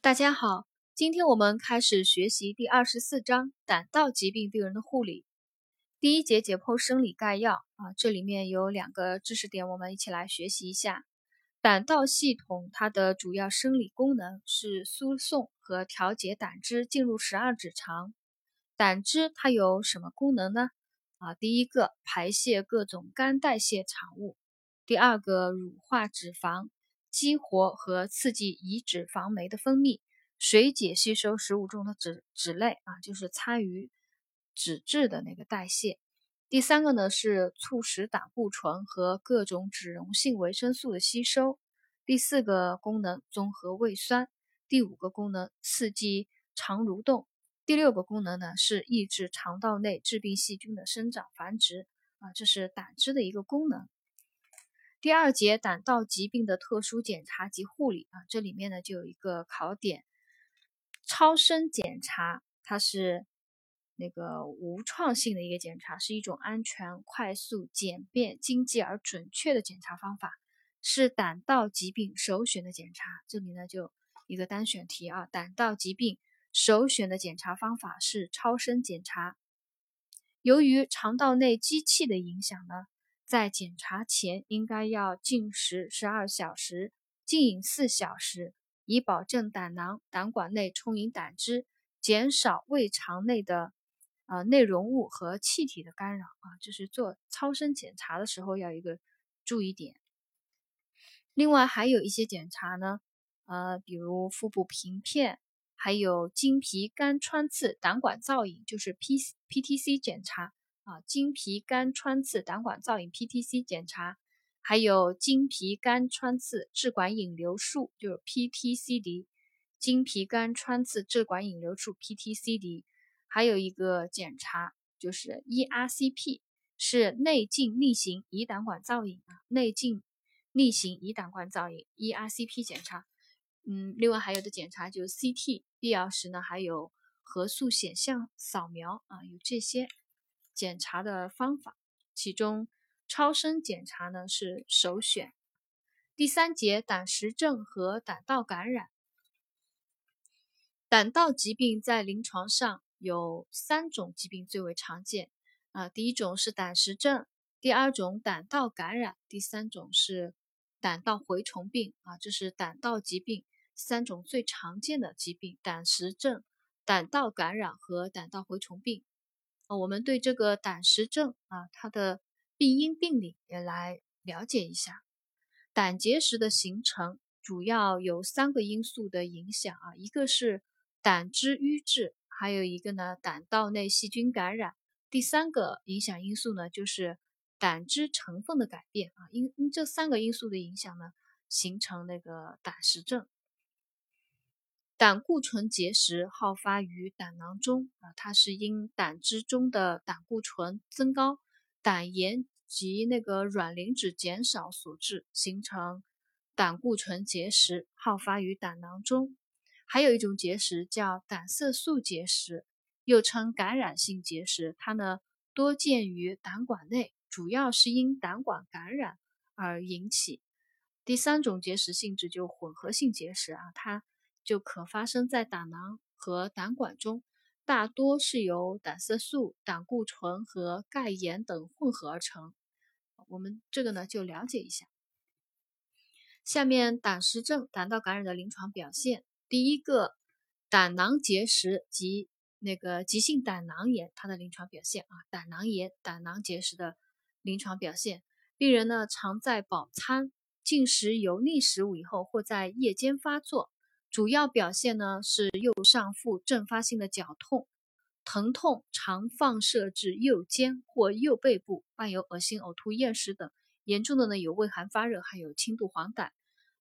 大家好，今天我们开始学习第二十四章胆道疾病病人的护理。第一节解剖生理概要啊，这里面有两个知识点，我们一起来学习一下。胆道系统它的主要生理功能是输送和调节胆汁进入十二指肠。胆汁它有什么功能呢？啊，第一个排泄各种肝代谢产物，第二个乳化脂肪。激活和刺激胰脂肪酶的分泌，水解吸收食物中的脂脂类啊，就是参与脂质的那个代谢。第三个呢是促使胆固醇和各种脂溶性维生素的吸收。第四个功能综合胃酸。第五个功能刺激肠蠕动。第六个功能呢是抑制肠道内致病细菌的生长繁殖啊，这是胆汁的一个功能。第二节胆道疾病的特殊检查及护理啊，这里面呢就有一个考点，超声检查，它是那个无创性的一个检查，是一种安全、快速、简便、经济而准确的检查方法，是胆道疾病首选的检查。这里呢就一个单选题啊，胆道疾病首选的检查方法是超声检查。由于肠道内积气的影响呢。在检查前，应该要禁食十二小时，禁饮四小时，以保证胆囊、胆管内充盈胆汁，减少胃肠内的呃内容物和气体的干扰啊。这是做超声检查的时候要一个注意点。另外还有一些检查呢，呃，比如腹部平片，还有经皮肝穿刺胆管造影，就是 P P T C 检查。啊，经皮肝穿刺胆管造影 （PTC） 检查，还有经皮肝穿刺支管引流术，就是 PTCD。经皮肝穿刺支管引流术 （PTCD），还有一个检查就是 ERCP，是内镜逆行胰胆管造影啊，内镜逆行胰胆管造影 （ERCP） 检查。嗯，另外还有的检查就是 CT，必要时呢还有核素显像扫描啊，有这些。检查的方法，其中超声检查呢是首选。第三节胆石症和胆道感染，胆道疾病在临床上有三种疾病最为常见啊，第一种是胆石症，第二种胆道感染，第三种是胆道蛔虫病啊，这是胆道疾病三种最常见的疾病：胆石症、胆道感染和胆道蛔虫病。我们对这个胆石症啊，它的病因病理也来了解一下。胆结石的形成主要有三个因素的影响啊，一个是胆汁淤滞，还有一个呢胆道内细菌感染，第三个影响因素呢就是胆汁成分的改变啊。因因这三个因素的影响呢，形成那个胆石症。胆固醇结石好发于胆囊中啊，它是因胆汁中的胆固醇增高、胆盐及那个卵磷脂减少所致，形成胆固醇结石好发于胆囊中。还有一种结石叫胆色素结石，又称感染性结石，它呢多见于胆管内，主要是因胆管感染而引起。第三种结石性质就混合性结石啊，它。就可发生在胆囊和胆管中，大多是由胆色素、胆固醇和钙盐等混合而成。我们这个呢就了解一下。下面胆石症、胆道感染的临床表现，第一个胆囊结石及那个急性胆囊炎，它的临床表现啊，胆囊炎、胆囊结石的临床表现，病人呢常在饱餐、进食油腻食物以后，或在夜间发作。主要表现呢是右上腹阵发性的绞痛，疼痛常放射至右肩或右背部，伴有恶心、呕吐、厌食等。严重的呢有畏寒发热，还有轻度黄疸。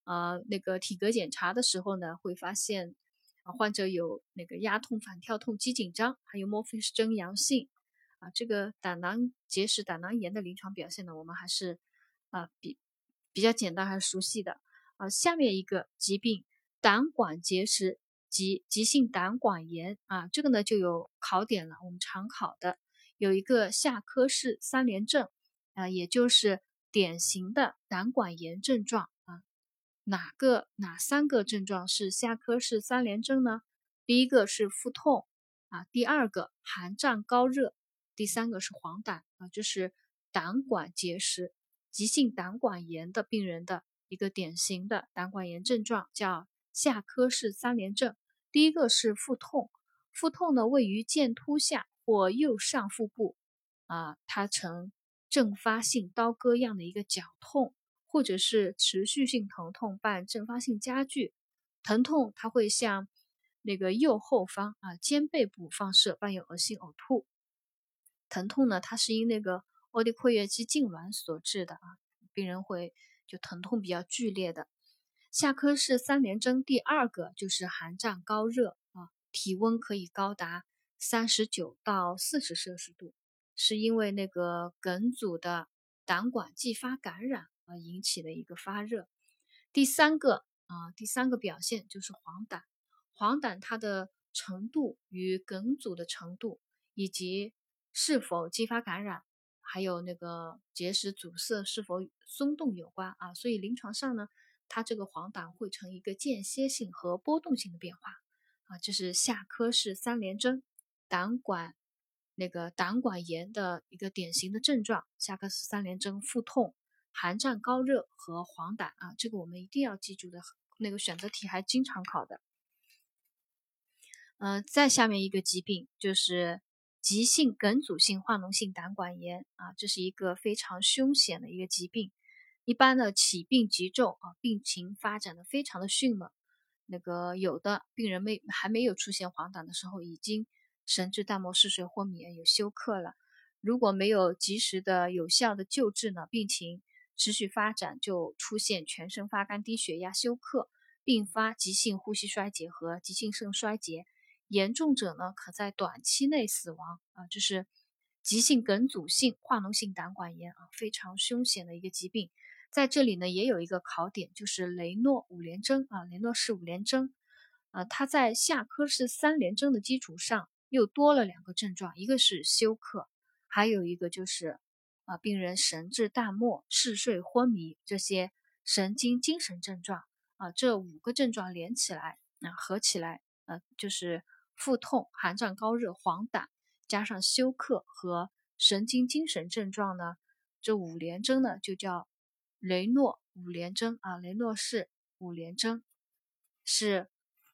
呃，那个体格检查的时候呢，会发现患者有那个压痛、反跳痛、肌紧张，还有莫非是真阳性。啊，这个胆囊结石、胆囊炎的临床表现呢，我们还是啊比比较简单，还是熟悉的。啊，下面一个疾病。胆管结石及急性胆管炎啊，这个呢就有考点了。我们常考的有一个下颌式三联症啊，也就是典型的胆管炎症状啊。哪个哪三个症状是下科氏三联症呢？第一个是腹痛啊，第二个寒战高热，第三个是黄疸啊，就是胆管结石、急性胆管炎的病人的一个典型的胆管炎症状，叫下科氏三联症。第一个是腹痛，腹痛呢位于剑突下或右上腹部啊，它呈阵发性刀割样的一个绞痛。或者是持续性疼痛伴阵发性加剧，疼痛它会向那个右后方啊肩背部放射，伴有恶心呕吐。疼痛呢，它是因那个奥迪括约肌痉挛所致的啊，病人会就疼痛比较剧烈的。下科氏三联征第二个就是寒战高热啊，体温可以高达三十九到四十摄氏度，是因为那个梗阻的胆管继发感染。而，引起的一个发热。第三个啊，第三个表现就是黄疸。黄疸它的程度与梗阻的程度，以及是否继发感染，还有那个结石阻塞是否松动有关啊。所以临床上呢，它这个黄疸会呈一个间歇性和波动性的变化啊。这是下科氏三联征胆管那个胆管炎的一个典型的症状。下科氏三联征腹痛。寒战高热和黄疸啊，这个我们一定要记住的。那个选择题还经常考的。嗯，再下面一个疾病就是急性梗阻性化脓性胆管炎啊，这是一个非常凶险的一个疾病。一般的起病急骤啊，病情发展的非常的迅猛。那个有的病人没还没有出现黄疸的时候，已经神志淡漠、嗜睡、昏迷，有休克了。如果没有及时的有效的救治呢，病情。持续发展就出现全身发干、低血压、休克，并发急性呼吸衰竭和急性肾衰竭，严重者呢可在短期内死亡啊！这是急性梗阻性化脓性胆管炎啊，非常凶险的一个疾病。在这里呢也有一个考点，就是雷诺五联征啊，雷诺氏五联征啊，它在下科氏三联征的基础上又多了两个症状，一个是休克，还有一个就是。啊，病人神志淡漠、嗜睡、昏迷这些神经精神症状啊，这五个症状连起来啊，合起来呃，就是腹痛、寒战高热、黄疸，加上休克和神经精神症状呢，这五联征呢就叫雷诺五联征啊，雷诺氏五联征是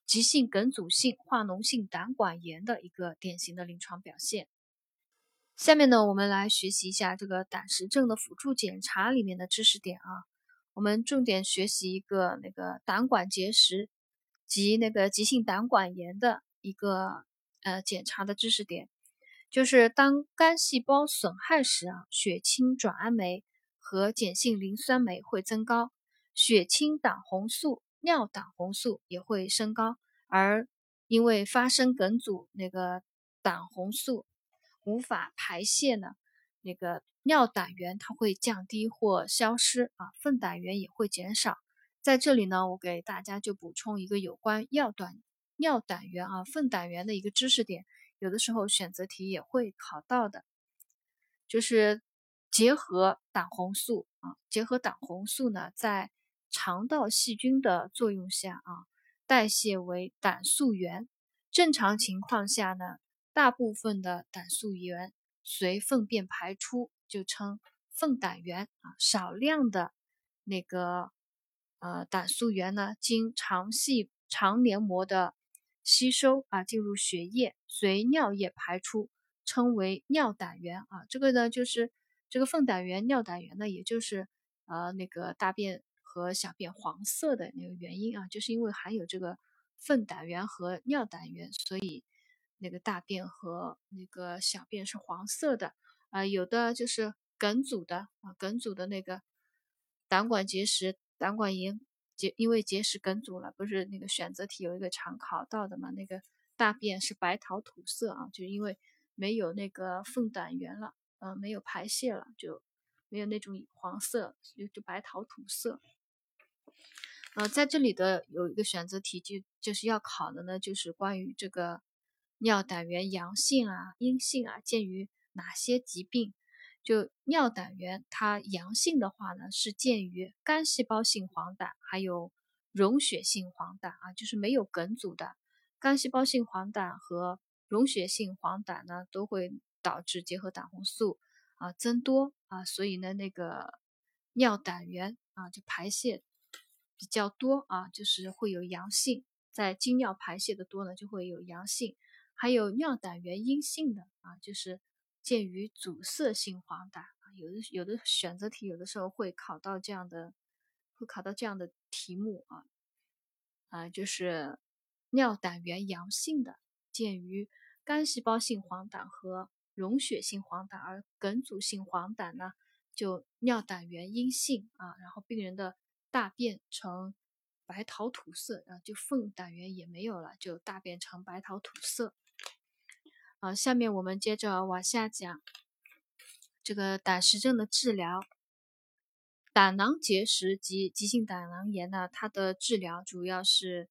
急性梗阻性化脓性胆管炎的一个典型的临床表现。下面呢，我们来学习一下这个胆石症的辅助检查里面的知识点啊。我们重点学习一个那个胆管结石及那个急性胆管炎的一个呃检查的知识点，就是当肝细胞损害时啊，血清转氨酶和碱性磷酸酶会增高，血清胆红素、尿胆红素也会升高，而因为发生梗阻，那个胆红素。无法排泄呢，那个尿胆源它会降低或消失啊，粪胆源也会减少。在这里呢，我给大家就补充一个有关尿胆尿胆源啊、粪胆源的一个知识点，有的时候选择题也会考到的，就是结合胆红素啊，结合胆红素呢，在肠道细菌的作用下啊，代谢为胆素原。正常情况下呢。大部分的胆素原随粪便排出，就称粪胆源啊。少量的那个呃胆素原呢，经肠系肠黏膜的吸收啊，进入血液，随尿液排出，称为尿胆源啊。这个呢，就是这个粪胆源、尿胆源呢，也就是呃那个大便和小便黄色的那个原因啊，就是因为含有这个粪胆源和尿胆源，所以。那个大便和那个小便是黄色的啊，有的就是梗阻的啊，梗阻的那个胆管结石、胆管炎结，因为结石梗阻了，不是那个选择题有一个常考到的嘛？那个大便是白桃土色啊，就因为没有那个粪胆源了，呃，没有排泄了，就没有那种黄色，就就白桃土色。呃，在这里的有一个选择题，就就是要考的呢，就是关于这个。尿胆原阳性啊、阴性啊，见于哪些疾病？就尿胆原，它阳性的话呢，是见于肝细胞性黄疸，还有溶血性黄疸啊，就是没有梗阻的肝细胞性黄疸和溶血性黄疸呢，都会导致结核胆红素啊增多啊，所以呢，那个尿胆原啊就排泄比较多啊，就是会有阳性，在经尿排泄的多呢，就会有阳性，还有尿胆原阴性的啊，就是鉴于阻塞性黄疸。有的有的选择题有的时候会考到这样的，会考到这样的题目啊，啊就是尿胆原阳性的，鉴于肝细胞性黄疸和溶血性黄疸，而梗阻性黄疸呢就尿胆原阴性啊，然后病人的大便呈白桃土色，啊就粪胆原也没有了，就大便呈白桃土色。啊，下面我们接着往下讲。这个胆石症的治疗，胆囊结石及急性胆囊炎呢，它的治疗主要是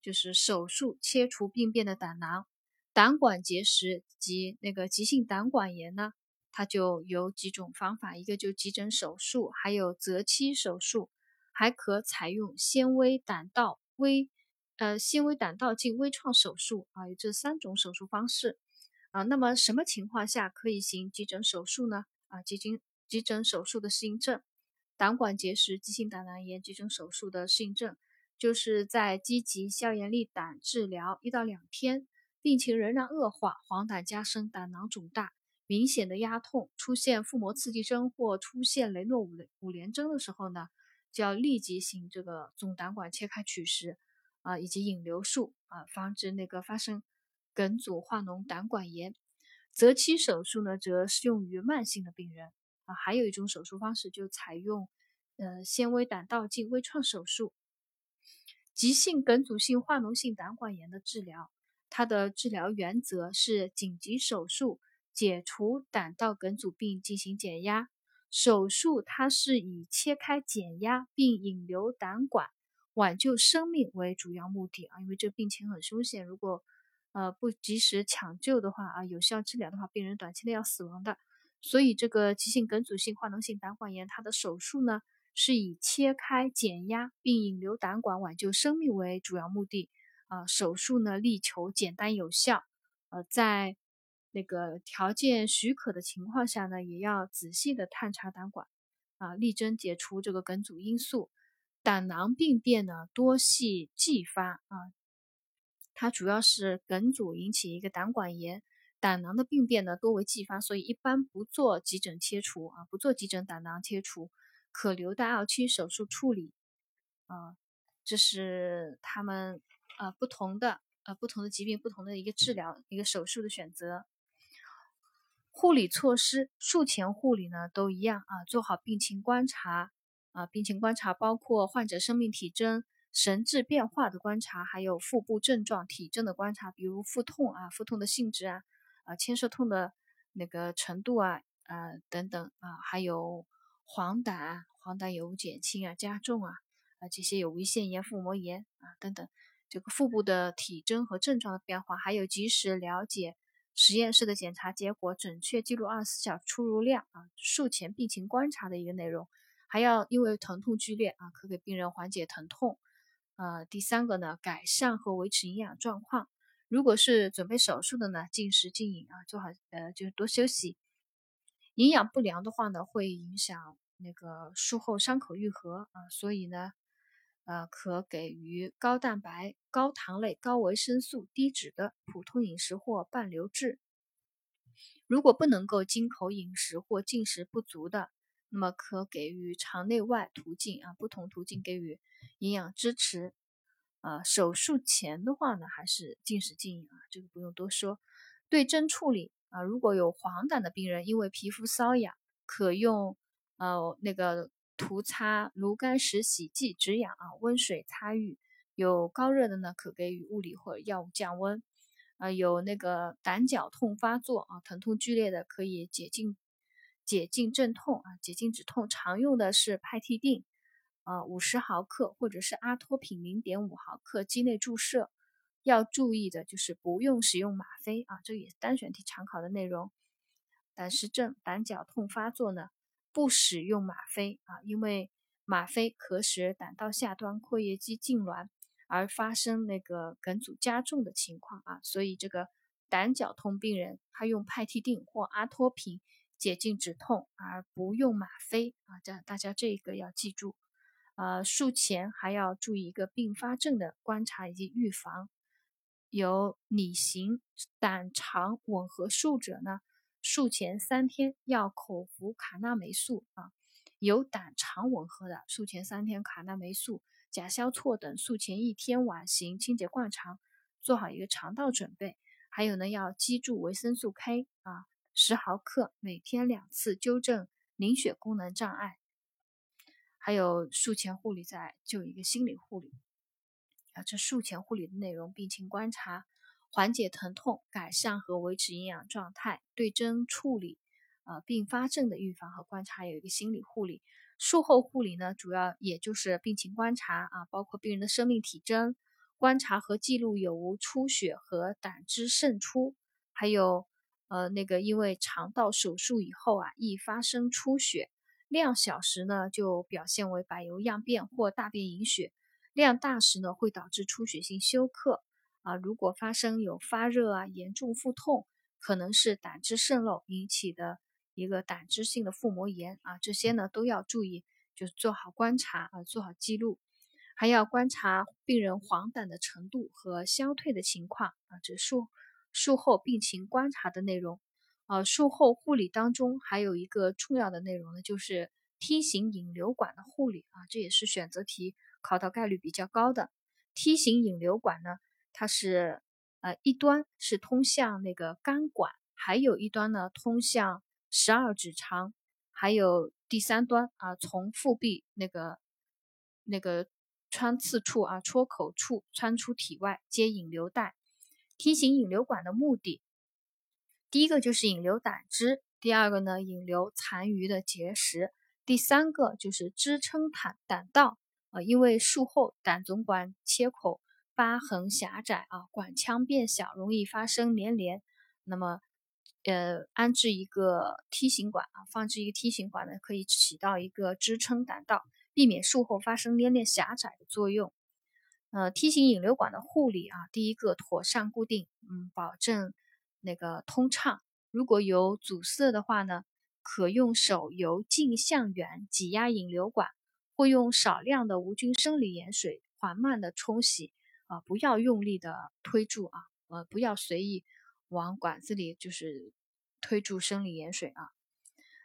就是手术切除病变的胆囊。胆管结石及那个急性胆管炎呢，它就有几种方法，一个就急诊手术，还有择期手术，还可采用纤维胆道微呃纤维胆道镜微创手术啊，有这三种手术方式。啊，那么什么情况下可以行急诊手术呢？啊，急诊急诊手术的适应症，胆管结石、急性胆囊炎急诊手术的适应症，就是在积极消炎利胆治疗一到两天，病情仍然恶化，黄疸加深，胆囊肿大，明显的压痛，出现腹膜刺激征或出现雷诺五五联征的时候呢，就要立即行这个总胆管切开取石啊，以及引流术啊，防止那个发生。梗阻化脓胆管炎，择期手术呢，则适用于慢性的病人啊。还有一种手术方式，就采用呃纤维胆道镜微创手术。急性梗阻性化脓性胆管炎的治疗，它的治疗原则是紧急手术解除胆道梗阻并进行减压。手术它是以切开减压并引流胆管挽救生命为主要目的啊，因为这病情很凶险，如果呃，不及时抢救的话啊，有效治疗的话，病人短期内要死亡的。所以这个急性梗阻性化脓性胆管炎，它的手术呢是以切开、减压并引流胆管挽救生命为主要目的啊。手术呢力求简单有效，呃，在那个条件许可的情况下呢，也要仔细的探查胆管啊，力争解除这个梗阻因素。胆囊病变呢多系继发啊。它主要是梗阻引起一个胆管炎，胆囊的病变呢多为继发，所以一般不做急诊切除啊，不做急诊胆囊切除，可留待二期手术处理啊。这是他们啊不同的呃不同的疾病不同的一个治疗一个手术的选择。护理措施术前护理呢都一样啊，做好病情观察啊，病情观察包括患者生命体征。神志变化的观察，还有腹部症状、体征的观察，比如腹痛啊、腹痛的性质啊、啊牵涉痛的那个程度啊、啊等等啊，还有黄疸，黄疸有无减轻啊、加重啊，啊这些有无腺炎、腹膜炎啊等等，这个腹部的体征和症状的变化，还有及时了解实验室的检查结果，准确记录二十四小时出入量啊，术前病情观察的一个内容，还要因为疼痛剧烈啊，可给病人缓解疼痛。呃，第三个呢，改善和维持营养状况。如果是准备手术的呢，禁食禁饮啊，做好呃，就是多休息。营养不良的话呢，会影响那个术后伤口愈合啊，所以呢，呃，可给予高蛋白、高糖类、高维生素、低脂的普通饮食或半流质。如果不能够经口饮食或进食不足的，那么可给予肠内外途径啊，不同途径给予营养支持。啊，手术前的话呢，还是禁食禁饮啊，这个不用多说。对症处理啊，如果有黄疸的病人，因为皮肤瘙痒，可用呃那个涂擦炉甘石洗剂止痒啊，温水擦浴。有高热的呢，可给予物理或者药物降温。啊，有那个胆绞痛发作啊，疼痛剧烈的，可以解痉。解痉镇痛啊，解痉止痛常用的是派替啶，啊，五十毫克或者是阿托品零点五毫克肌内注射。要注意的就是不用使用吗啡啊，这也是单选题常考的内容。胆石症、胆绞痛发作呢，不使用吗啡啊，因为吗啡可使胆道下端括约肌痉挛而发生那个梗阻加重的情况啊，所以这个胆绞痛病人他用派替啶或阿托品解痉止痛，而不用吗啡啊，这大家这个要记住。呃，术前还要注意一个并发症的观察以及预防。有拟型胆肠吻合术者呢，术前三天要口服卡那霉素啊。有胆肠吻合的，术前三天卡那霉素、甲硝唑等，术前一天晚行清洁灌肠，做好一个肠道准备。还有呢，要积注维生素 K 啊，十毫克，每天两次，纠正凝血功能障碍。还有术前护理，在就一个心理护理啊，这术前护理的内容：病情观察、缓解疼痛、改善和维持营养状态、对症处理。呃，并发症的预防和观察有一个心理护理，术后护理呢，主要也就是病情观察啊，包括病人的生命体征，观察和记录有无出血和胆汁渗出，还有呃那个因为肠道手术以后啊，易发生出血，量小时呢就表现为柏油样便或大便隐血，量大时呢会导致出血性休克啊，如果发生有发热啊、严重腹痛，可能是胆汁渗漏引起的。一个胆汁性的腹膜炎啊，这些呢都要注意，就是做好观察啊，做好记录，还要观察病人黄疸的程度和消退的情况啊。这术术后病情观察的内容啊，术后护理当中还有一个重要的内容呢，就是梯形引流管的护理啊，这也是选择题考到概率比较高的。梯形引流管呢，它是呃一端是通向那个肝管，还有一端呢通向。十二指肠，还有第三端啊，从腹壁那个那个穿刺处啊，戳口处穿出体外接引流带。梯形引流管的目的，第一个就是引流胆汁，第二个呢引流残余的结石，第三个就是支撑胆胆道啊，因为术后胆总管切口疤痕狭窄啊，管腔变小，容易发生粘连，那么。呃，安置一个梯形管啊，放置一个梯形管呢，可以起到一个支撑胆道，避免术后发生粘连狭窄的作用。呃，梯形引流管的护理啊，第一个妥善固定，嗯，保证那个通畅。如果有阻塞的话呢，可用手由近向远挤压引流管，或用少量的无菌生理盐水缓慢的冲洗啊，不要用力的推注啊，呃，不要随意。往管子里就是推注生理盐水啊。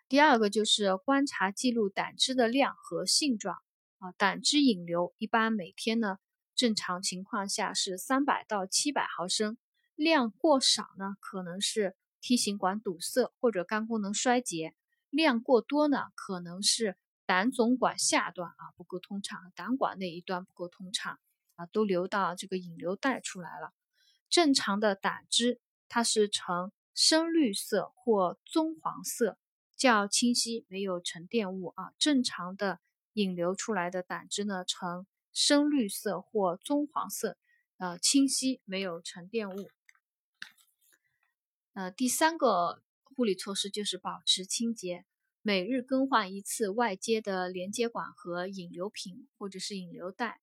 第二个就是观察记录胆汁的量和性状啊。胆汁引流一般每天呢，正常情况下是三百到七百毫升，量过少呢，可能是 T 型管堵塞或者肝功能衰竭；量过多呢，可能是胆总管下端啊不够通畅，胆管那一端不够通畅都流到这个引流带出来了。正常的胆汁。它是呈深绿色或棕黄色，较清晰，没有沉淀物啊。正常的引流出来的胆汁呢，呈深绿色或棕黄色，呃，清晰，没有沉淀物。呃，第三个护理措施就是保持清洁，每日更换一次外接的连接管和引流瓶或者是引流袋，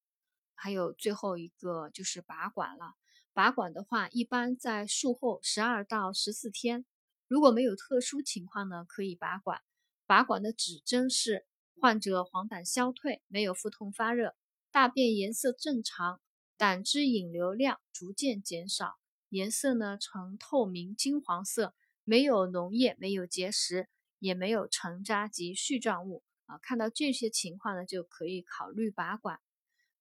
还有最后一个就是拔管了。拔管的话，一般在术后十二到十四天，如果没有特殊情况呢，可以拔管。拔管的指征是患者黄疸消退，没有腹痛发热，大便颜色正常，胆汁引流量逐渐减少，颜色呢呈透明金黄色，没有脓液，没有结石，也没有沉渣及絮状物啊。看到这些情况呢，就可以考虑拔管。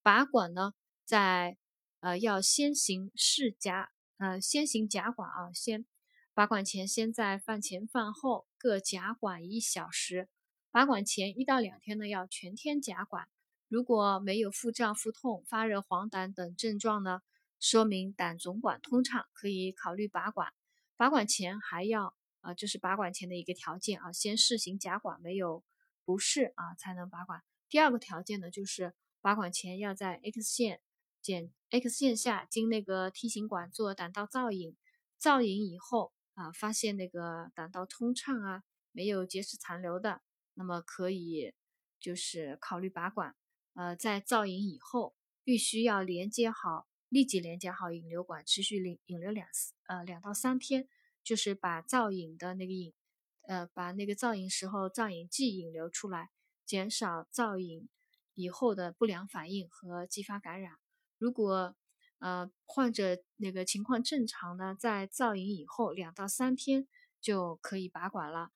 拔管呢，在呃，要先行试夹，呃，先行夹管啊，先拔管前先在饭前饭后各夹管一小时。拔管前一到两天呢，要全天夹管。如果没有腹胀、腹痛、发热、黄疸等症状呢，说明胆总管通畅，可以考虑拔管。拔管前还要啊，这是拔管前的一个条件啊，先试行夹管，没有不适啊，才能拔管。第二个条件呢，就是拔管前要在 X 线。检 X 线下经那个 T 型管做胆道造影，造影以后啊，发现那个胆道通畅啊，没有结石残留的，那么可以就是考虑拔管。呃，在造影以后，必须要连接好，立即连接好引流管，持续引引流两呃两到三天，就是把造影的那个引，呃，把那个造影时候造影剂引流出来，减少造影以后的不良反应和继发感染。如果呃患者那个情况正常呢，在造影以后两到三天就可以拔管了。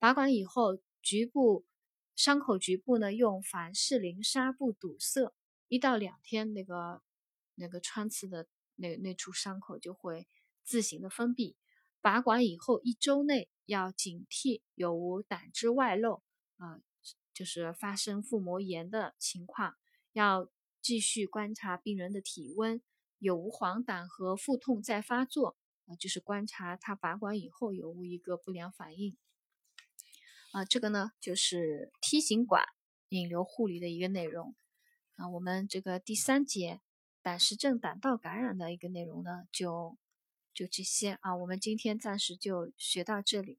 拔管以后，局部。伤口局部呢，用凡士林纱布堵塞，一到两天，那个那个穿刺的那那处伤口就会自行的封闭。拔管以后一周内要警惕有无胆汁外漏啊，就是发生腹膜炎的情况，要继续观察病人的体温，有无黄疸和腹痛再发作啊，就是观察他拔管以后有无一个不良反应。啊，这个呢就是梯形管引流护理的一个内容。啊，我们这个第三节胆石症胆道感染的一个内容呢，就就这些啊。我们今天暂时就学到这里。